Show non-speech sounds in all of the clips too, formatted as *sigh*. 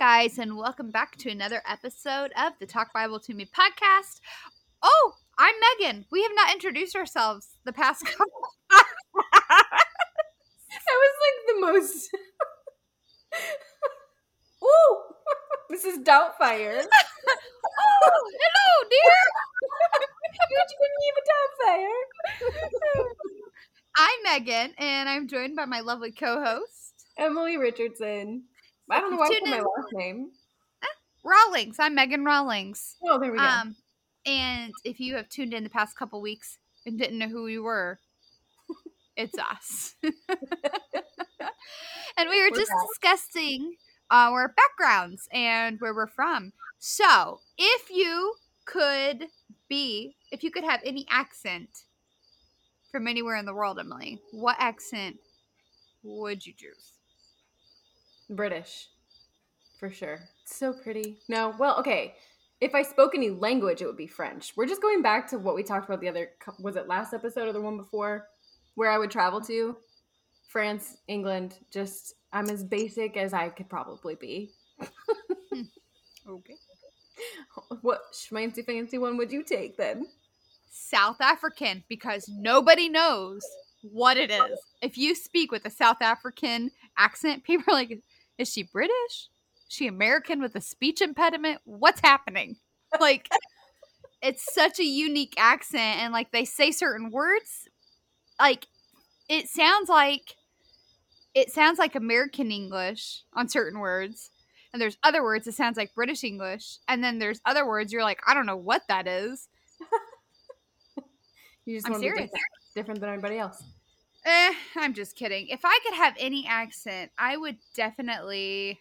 guys, and welcome back to another episode of the Talk Bible to Me podcast. Oh, I'm Megan. We have not introduced ourselves the past couple. *laughs* That was like the most. *laughs* Ooh, *laughs* this is Doubtfire. oh, hello, dear. you give me a Doubtfire. I'm Megan, and I'm joined by my lovely co-host Emily Richardson. I don't know why I put my last name. Rawlings. I'm Megan Rawlings. Oh, there we go. Um, and if you have tuned in the past couple weeks and didn't know who we were, *laughs* it's us. *laughs* and we were We're just back. discussing our backgrounds and where we're from. So, if you could be, if you could have any accent from anywhere in the world, Emily, what accent would you choose? British, for sure. So pretty. No, well, okay. If I spoke any language, it would be French. We're just going back to what we talked about the other. Was it last episode or the one before, where I would travel to? France, England. Just I'm as basic as I could probably be. Okay. *laughs* What schmancy fancy one would you take then? South African because nobody knows what it is. If you speak with a South African accent, *laughs* people are like, is she British? Is she American with a speech impediment? What's happening? Like, *laughs* it's such a unique accent, and like they say certain words, like it sounds like it sounds like American English on certain words. And there's other words it sounds like British English, and then there's other words you're like, I don't know what that is. *laughs* You just I'm want to be different, different than everybody else. Eh, I'm just kidding. If I could have any accent, I would definitely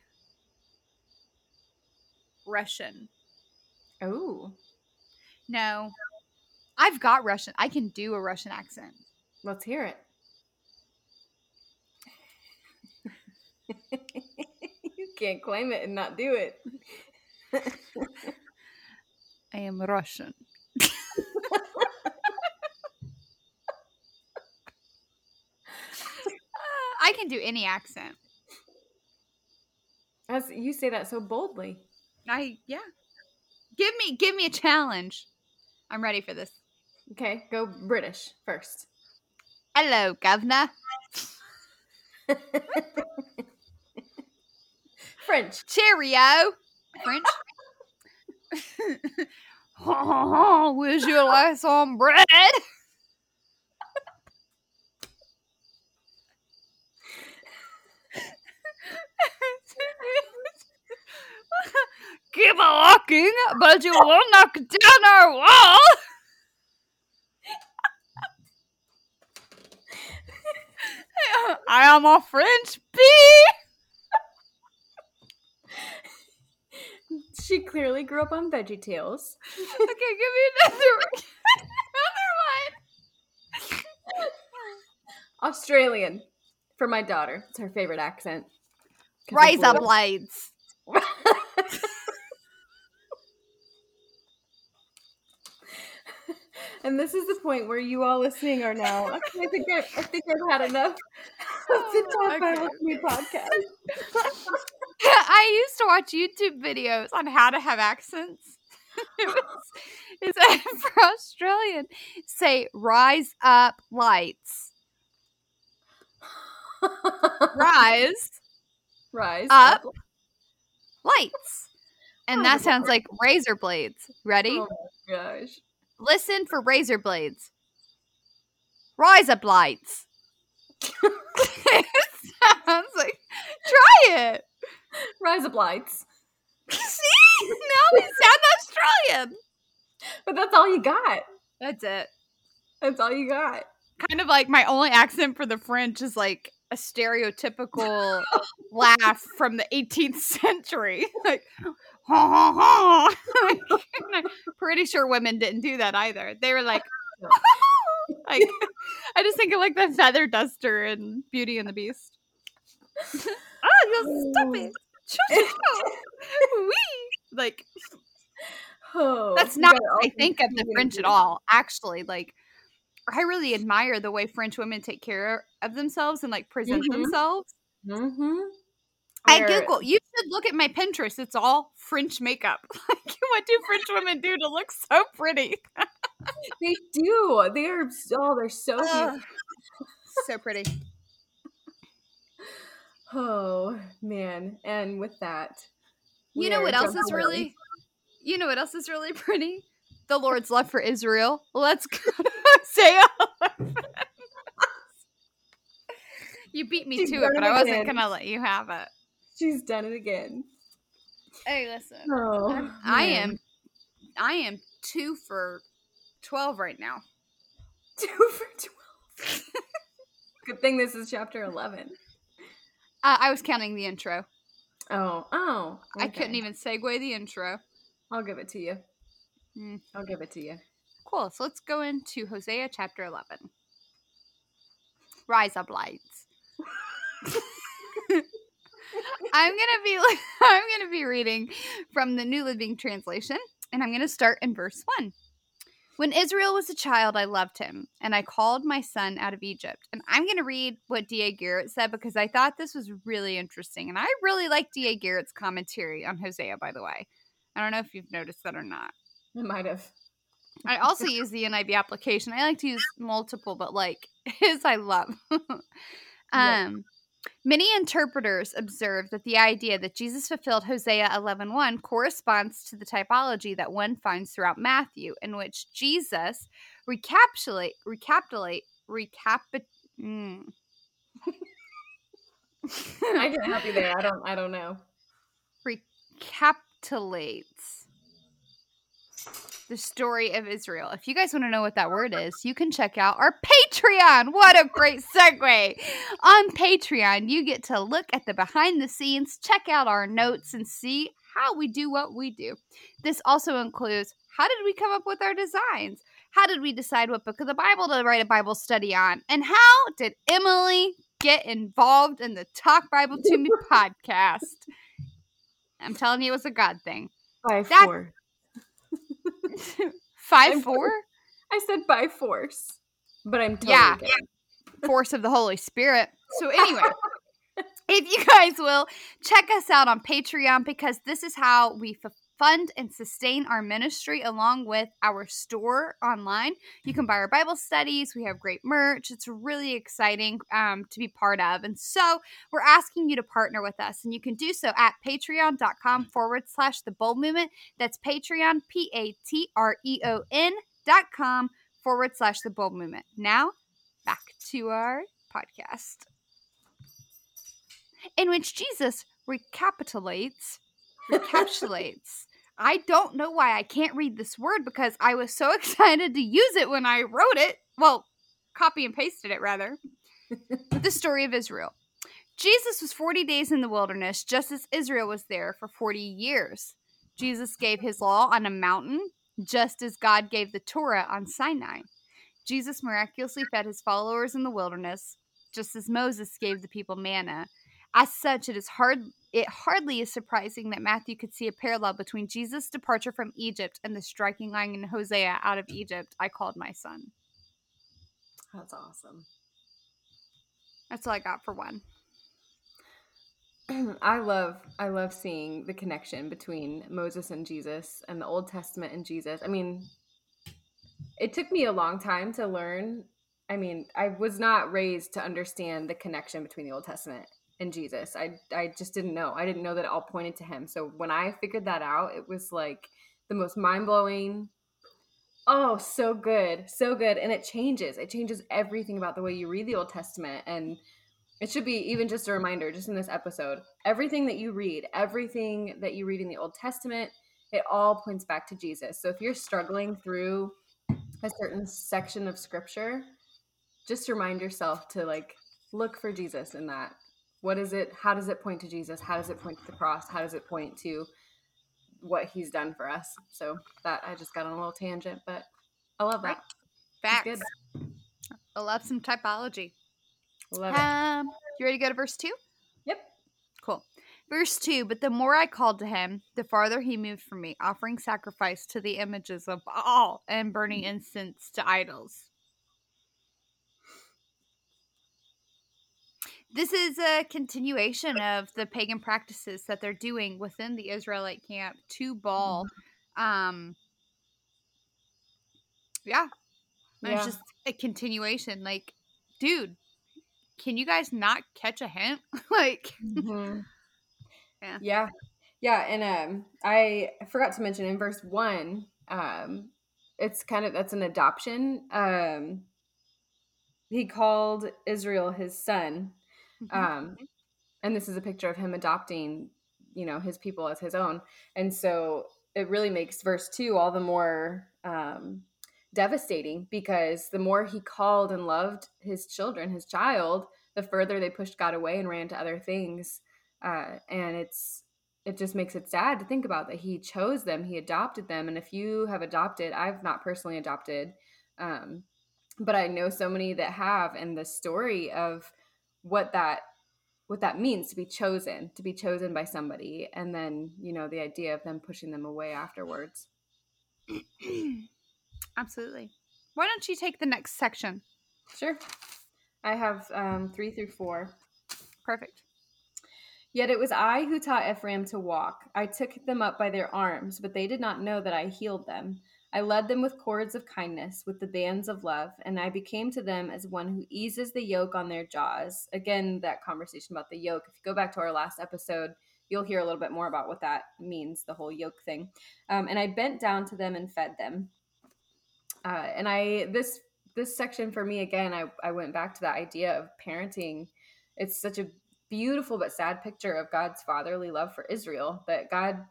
Russian. Oh, No. I've got Russian. I can do a Russian accent. let's hear it. *laughs* you can't claim it and not do it. *laughs* I am Russian. I can do any accent. As you say that so boldly. I yeah. Give me give me a challenge. I'm ready for this. Okay, go British first. Hello, governor. *laughs* French. Cheerio. French. Where's your last on bread? A walking, but you won't knock down our wall. *laughs* I am a French bee. She clearly grew up on Veggie Tales. Okay, give me another *laughs* one. another one. Australian for my daughter. It's her favorite accent. 'Cause up, Razor blue. blades. And this is the point where you all listening are now. I think I, I think I've had enough *laughs* oh, of the Talk Okay. With podcast. *laughs* I used to watch YouTube videos on how to have accents. *laughs* it was, it for Australian, say rise up lights. Rise Rise Up. lights. And oh that Oh, sounds like razor blades. Ready? Oh my gosh. Listen for razor blades. Rise up lights. it sounds like try it. Rise up lights. See? Now we sound Australian. But that's all you got. That's it. That's all you got. Kind of like my only accent for the French is like a stereotypical *laughs* laugh from the 18th century. *laughs* Like, ha ha ha. Like, I'm pretty sure women didn't do that either. They were like, *laughs* like I just think of like the feather duster in Beauty and the Beast. oh, you stupid. Wee. Like *sighs* Oh, that's not what I think of the French at all. Actually, like I really admire the way French women take care of themselves and like present Mhm. themselves. Mm-hmm. I Google. You look at my Pinterest. It's all French makeup. *laughs* Like, what do French women do to look so pretty? they do. They are so. Oh, they're so Ugh. so pretty. *sighs* Oh man! And with that, You know what else is around. really You know what else is really pretty? The Lord's love for Israel. Let's go *laughs* say. *laughs* You beat me She's to it, but I wasn't gonna let you have it. She's done it again. Hey, listen. Oh, I'm- I am I am two for twelve right now. *laughs* two for twelve. Good thing this is chapter eleven. Uh, I was counting the intro. Oh, oh! I couldn't even segue the intro. I'll give it to you. Mm. I'll give it to you. Cool. So let's go into Hosea chapter 11. Rise up lights. *laughs* I'm going to be *laughs* I'm to be reading from the New Living Translation and I'm going to start in verse 1. When Israel was a child, I loved him, and I called my son out of Egypt. And I'm going to read what D.A. Garrett said because I thought this was really interesting. And I really like D.A. Garrett's commentary on Hosea, by the way. I don't know if you've noticed that or not. I might have. I also use the NIV application. I like to use multiple, but like *laughs* his I love. Um many interpreters observe that the idea that Jesus fulfilled Hosea 11:1 corresponds to the typology that one finds throughout Matthew in which Jesus recapitulate recapitulate recapit mm. I can help you there. I don't. I don't know. recapitulates the story of Israel. If you guys want to know what that word is, you can check out our Patreon. What a great segue! On Patreon, you get to look at the behind the scenes, check out our notes, and see how we do what we do. This also includes how did we come up with our designs? How did we decide what book of the Bible to write a Bible study on? And how did Emily get involved in the Talk Bible to Me *laughs* podcast? I'm telling you, it was a God thing. By That- four. Five I'm- four I said by force, but I'm totally Yeah. force of the Holy Spirit. So anyway, *laughs* if you guys will check us out on Patreon because this is how we f- fund and sustain our ministry along with our store online. You can buy our Bible studies. We have great merch. It's really exciting um, to be part of. And so we're asking you to partner with us. And you can do so at patreon.com forward slash the bold movement. That's Patreon, P A T R E O N dot com forward slash the bold movement. Now back to our podcast in which Jesus recapitulates, recapitulates. I don't know why I can't read this word because I was so *laughs* excited to use it when I wrote it. Well, copy and pasted it rather. *laughs* the story of Israel. Jesus was 40 days in the wilderness, just as Israel was there for 40 years. Jesus gave his law on a mountain, just as God gave the Torah on Sinai. Jesus miraculously fed his followers in the wilderness, just as Moses gave the people manna. As such, it is hard it hardly is surprising that Matthew could see a parallel between Jesus' departure from Egypt and the striking line in Hosea out of mm. Egypt, I called my son. That's awesome. That's all I got for one. *clears throat* I love I love seeing the connection between Moses and Jesus and the Old Testament and Jesus. I mean, it took me a long time to learn. I mean, I was not raised to understand the connection between the Old Testament and Jesus. I I just didn't know. I didn't know that it all pointed to him. So when I figured that out, it was like the most mind-blowing Oh, so good. So good. And it changes. It changes everything about the way you read the Old Testament and it should be even just a reminder, just in this episode. Everything that you read, everything that you read in the Old Testament, it all points back to Jesus. So if you're struggling through a certain section of scripture, just remind yourself to like look for Jesus in that. What is it? How does it point to Jesus? How does it point to the cross? How does it point to what he's done for us? So that I just got on a little tangent, but I love that. Facts. good. I love some typology. Love it. Um, you ready to go to verse two? Yep. Cool. Verse 2 But the more I called to him, the farther he moved from me, offering sacrifice to the images of Baal and burning incense to idols. This is a continuation of the pagan practices that they're doing within the Israelite camp to Baal. Mm-hmm. Um, yeah, Yeah. it's just a continuation. Like, dude, can you guys not catch a hint? *laughs* like, Mhm. *laughs* Yeah. Yeah. Yeah. And um I forgot to mention in verse one, um, it's kind of that's an adoption. Um he called Israel his son. Mhm. Um and this is a picture of him adopting, you know, his people as his own. And so it really makes verse two all the more um devastating because the more he called and loved his children, his child, the further they pushed God away and ran to other things uh, and it's it just makes it sad to think about that he chose them he adopted them and if you have adopted i've not personally adopted um, but i know so many that have and the story of what that what that means to be chosen to be chosen by somebody and then you know the idea of them pushing them away afterwards *clears throat* Absolutely. Why don't you take the next section? sure i have um, three through four Perfect. Yet it was I who taught Ephraim to walk. I took them up by their arms, but they did not know that I healed them. I led them with cords of kindness, with the bands of love, and I became to them as one who eases the yoke on their jaws. Again, that conversation about the yoke. If you go back to our last episode, you'll hear a little bit more about what that means, the whole yoke thing. Um, and I bent down to them and fed them. Uh, and I this this section for me again, I, I went back to that idea of parenting. It's such a beautiful but sad picture of God's fatherly love for Israel that God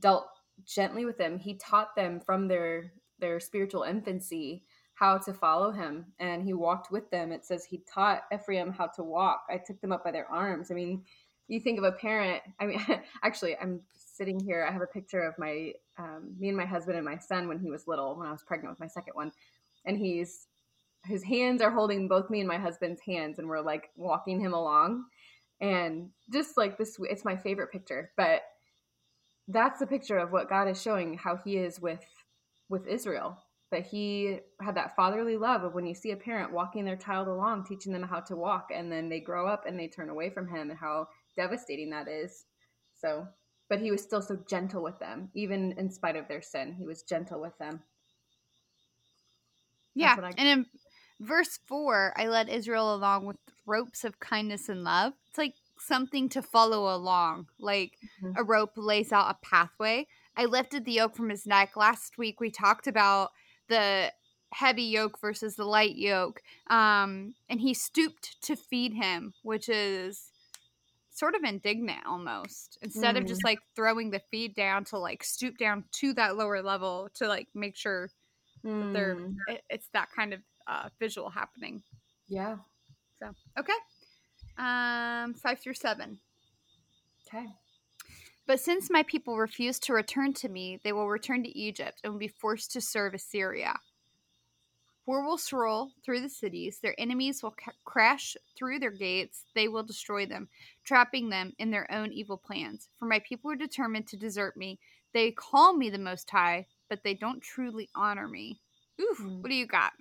dealt gently with them. He taught them from their their spiritual infancy how to follow him and he walked with them. It says he taught Ephraim how to walk. I took them up by their arms. I mean, you think of a parent, *laughs* I mean actually I'm sitting here. I have a picture of my um, me and my husband and my son when he was little, when I was pregnant with my second one. And he's his hands are holding both me and my husband's hands and we're like walking him along and just like this it's my favorite picture but that's the picture of what god is showing how he is with with israel that he had that fatherly love of when you see a parent walking their child along teaching them how to walk and then they grow up and they turn away from him and how devastating that is so but he was still so gentle with them even in spite of their sin he was gentle with them Yeah. I- And in verse four, I led Israel along with ropes of kindness and love. It's like something to follow along, like Mhm. a rope lays out a pathway. I lifted the yoke from his neck. Last week, we talked about the heavy yoke versus the light yoke. Um, and he stooped to feed him, which is sort of indignant almost. Instead of just like throwing the feed down to like stoop down to that lower level to like make sure that they're Mm, it, it's that kind of uh, visual happening. yeah So okay, um, five through seven. okay But since my people refuse to return to me, they will return to Egypt and will be forced to serve Assyria. War will roll through the cities. Their enemies will ca- crash through their gates. They will destroy them, trapping them in their own evil plans. For my people are determined to desert me. They call me the Most High, but they don't truly honor me. Oof, Mm. what do you got?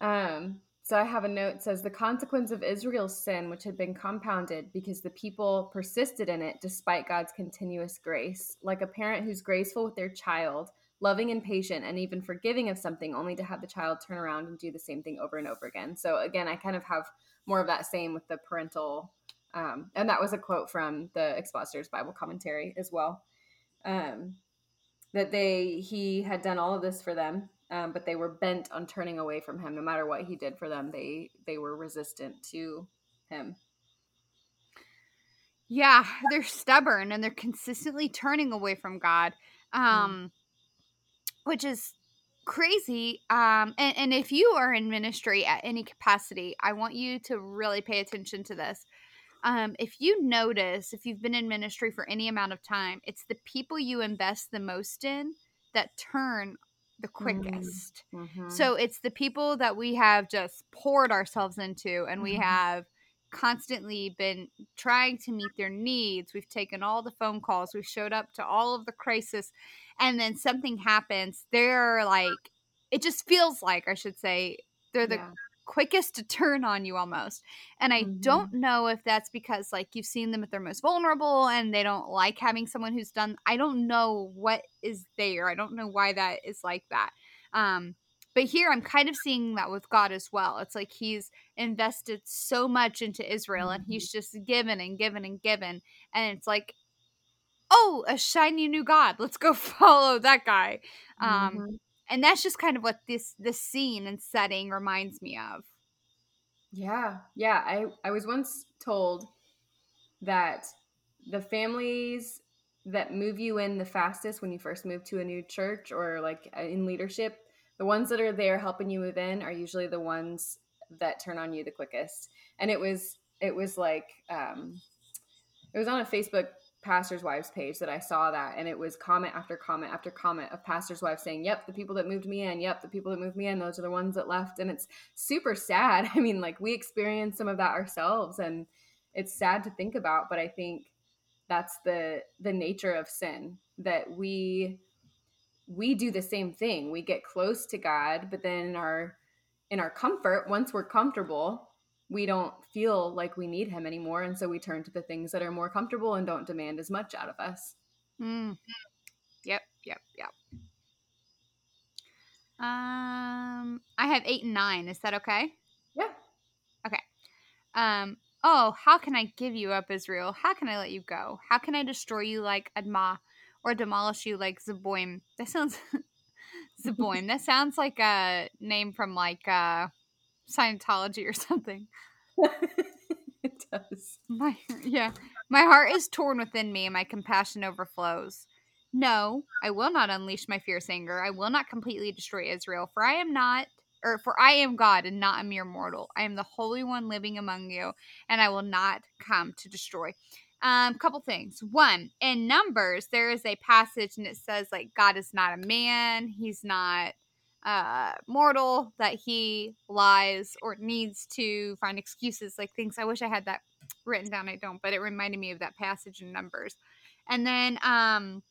Um, so I have a note says the consequence of Israel's sin, which had been compounded because the people persisted in it despite God's continuous grace, like a parent who's graceful with their child, loving and patient, and even forgiving of something, only to have the child turn around and do the same thing over and over again. So again, I kind of have more of that same with the parental, um, and that was a quote from the Expositor's Bible commentary as well. Um, that they he had done all of this for them um, but they were bent on turning away from him no matter what he did for them they they were resistant to him Yeah, they're stubborn and they're consistently turning away from God, um, which is crazy. Um, and, and if you are in ministry at any capacity, I want you to really pay attention to this. Um, if you notice, if you've been in ministry for any amount of time, it's the people you invest the most in that turn the quickest. Mhm. So it's the people that we have just poured ourselves into and we Mhm. have constantly been trying to meet their needs. We've taken all the phone calls, we've showed up to all of the crisis, and then something happens. They're like, it just feels like, I should say, they're the Yeah. Quickest to turn on you almost. And I Mhm. don't know if that's because like you've seen them at their most vulnerable and they don't like having someone who's done I don't know what is there. I don't know why that is like that. Um but here I'm kind of seeing that with God as well. It's like he's invested so much into Israel and he's just given and given and given and it's like oh, a shiny new god. Let's go *laughs* follow that guy. Um Mhm. And that's just kind of what this this scene and setting reminds me of. Yeah, yeah. I I was once told that the families that move you in the fastest when you first move to a new church or like uh, in leadership, the ones that are there helping you move in are usually the ones that turn on you the quickest. And it was it was like um it was on a Facebook pastors' wives page that I saw that, and it was comment after comment after comment of pastors' wives saying, "Yep, the people that moved me in. Yep, the people that moved me in. Those are the ones that left." And it's super sad. *laughs* I mean, like we experience some of that ourselves, and it's sad to think about. But I think that's the the nature of sin that we we do the same thing. We get close to God, but then in our in our comfort, once we're comfortable, we don't feel like we need him anymore and so we turn to the things that are more comfortable and don't demand as much out of us Mm. Yep, yep, yep. Um, I have eight and nine. Is that okay? yeah Okay. Um, oh, how can I give you up, Israel? How can I let you go? How can I destroy you like Admah or demolish you like Zeboim? That sounds *laughs* Zeboim. *laughs* that sounds like a name from like uh Scientology or something. *laughs* it does My yeah, my heart is torn within me, and my compassion overflows. No, I will not unleash my fierce anger. I will not completely destroy Israel, for I am not, or for I am God and not a mere mortal. I am the Holy One living among you, and I will not come to destroy. Um, couple things. One, in Numbers, there is a passage, and it says like God is not a man. He's not uh mortal that he lies or needs to find excuses like things. I wish i had that written down i don't but it reminded me of that passage in numbers. And then um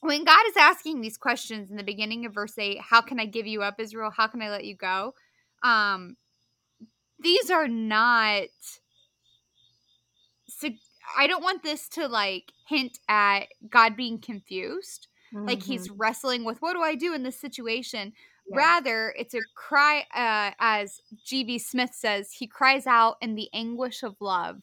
when god is asking these questions in the beginning of verse 8 how can i give you up israel? How can i let you go? Um these are not sig- i don't want this to like hint at god being confused like he's wrestling with what do I do in this situation. Yeah. Rather, it's a cry, uh, as G.V. Smith says, he cries out in the anguish of love.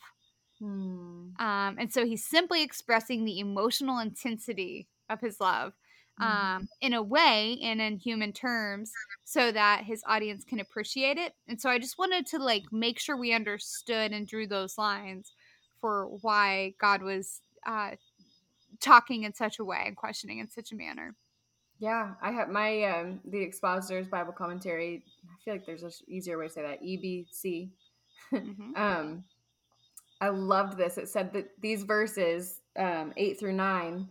Hmm. Um, and so he's simply expressing the emotional intensity of his love Mhm. um, in a way and in human terms so that his audience can appreciate it. And so I just wanted to like make sure we understood and drew those lines for why God was uh, talking in such a way and questioning in such a manner. yeah i have my um the expositor's bible commentary i feel like there's an easier way to say that ebc Mhm. *laughs* um i loved this it said that these verses um 8 through 9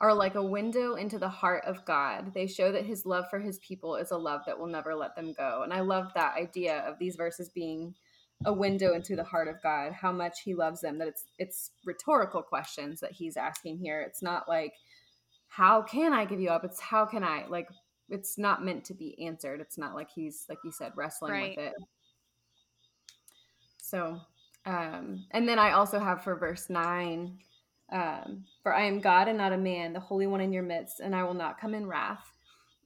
are like a window into the heart of god they show that his love for his people is a love that will never let them go and i love that idea of these verses being a window into the heart of god how much he loves them that it's it's rhetorical questions that he's asking here. It's not like how can i give you up? It's how can i? Like it's not meant to be answered. It's not like he's like you said wrestling Right. with it. So, um, and then I also have for verse 9 um, For I am God and not a man, the Holy One in your midst, and I will not come in wrath.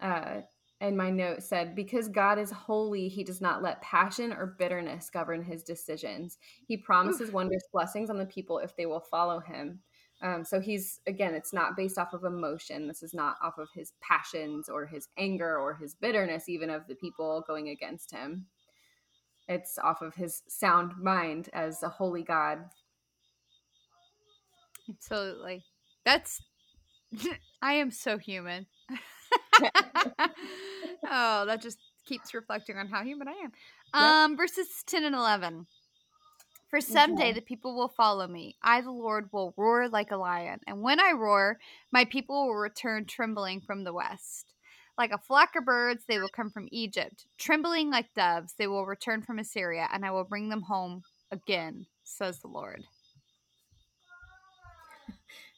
Uh, and my note said, Because God is holy, he does not let passion or bitterness govern his decisions. He promises wondrous blessings on the people if they will follow him. Um, so he's, again, it's not based off of emotion. This is not off of his passions or his anger or his bitterness, even of the people going against him it's off of his sound mind as a holy god Absolutely. That's *laughs* I am so human. *laughs* oh, that just keeps reflecting on how human I am. Um verses 10 and 11. For someday Okay. the people will follow me. I the Lord will roar like a lion, and when I roar, my people will return trembling from the west. Like a flock of birds, they will come from Egypt. Trembling like doves, they will return from Assyria, and I will bring them home again, says the Lord.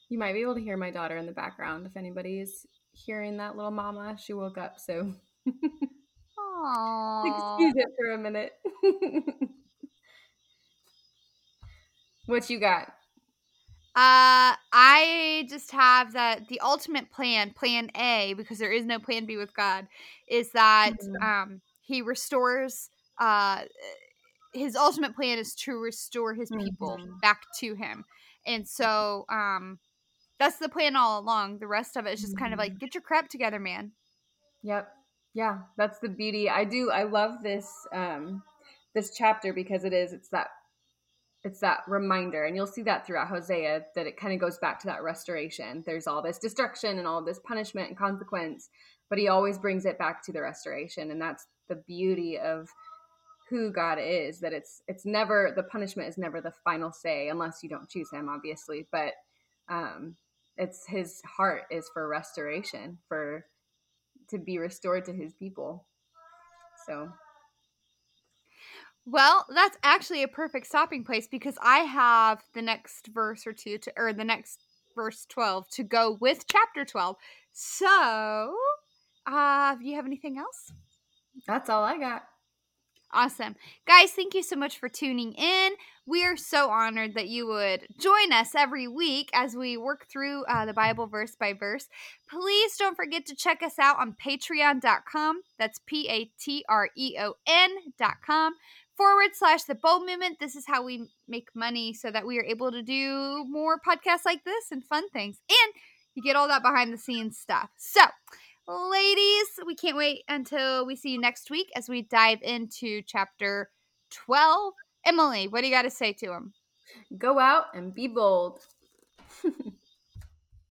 you might be able to hear my daughter in the background if anybody's hearing that little mama she woke up so *laughs* Aww. Excuse it for a minute. *laughs* what you got? Uh, I just have that the ultimate plan, plan A, because there is no plan B with God, is that Mhm. um he restores uh his ultimate plan is to restore his people Mhm. back to him. And so um that's the plan all along. The rest of it is just kind of like get your crap together, man. Yep. Yeah, that's the beauty. I do I love this um this chapter because it is it's that it's that reminder and you'll see that throughout Hosea that it kind of goes back to that restoration. There's all this destruction and all this punishment and consequence, but he always brings it back to the restoration and that's the beauty of who God is that it's it's never the punishment is never the final say unless you don't choose him obviously, but um it's his heart is for restoration, for to be restored to his people. So, Well, that's actually a perfect stopping place because I have the next verse or two to or the next verse 12 to go with chapter 12. So, uh, do you have anything else? that's all I got. Awesome. Guys, thank you so much for tuning in. We are so honored that you would join us every week as we work through uh, the Bible verse by verse. Please don't forget to check us out on patreon.com. That's P A T R E O N.com forward slash the bold movement. This is how we make money so that we are able to do more podcasts like this and fun things. And you get all that behind the scenes stuff. So, ladies, we can't wait until we see you next week as we dive into chapter 12. Emily, what do you got to say to them? Go out and be bold. *laughs*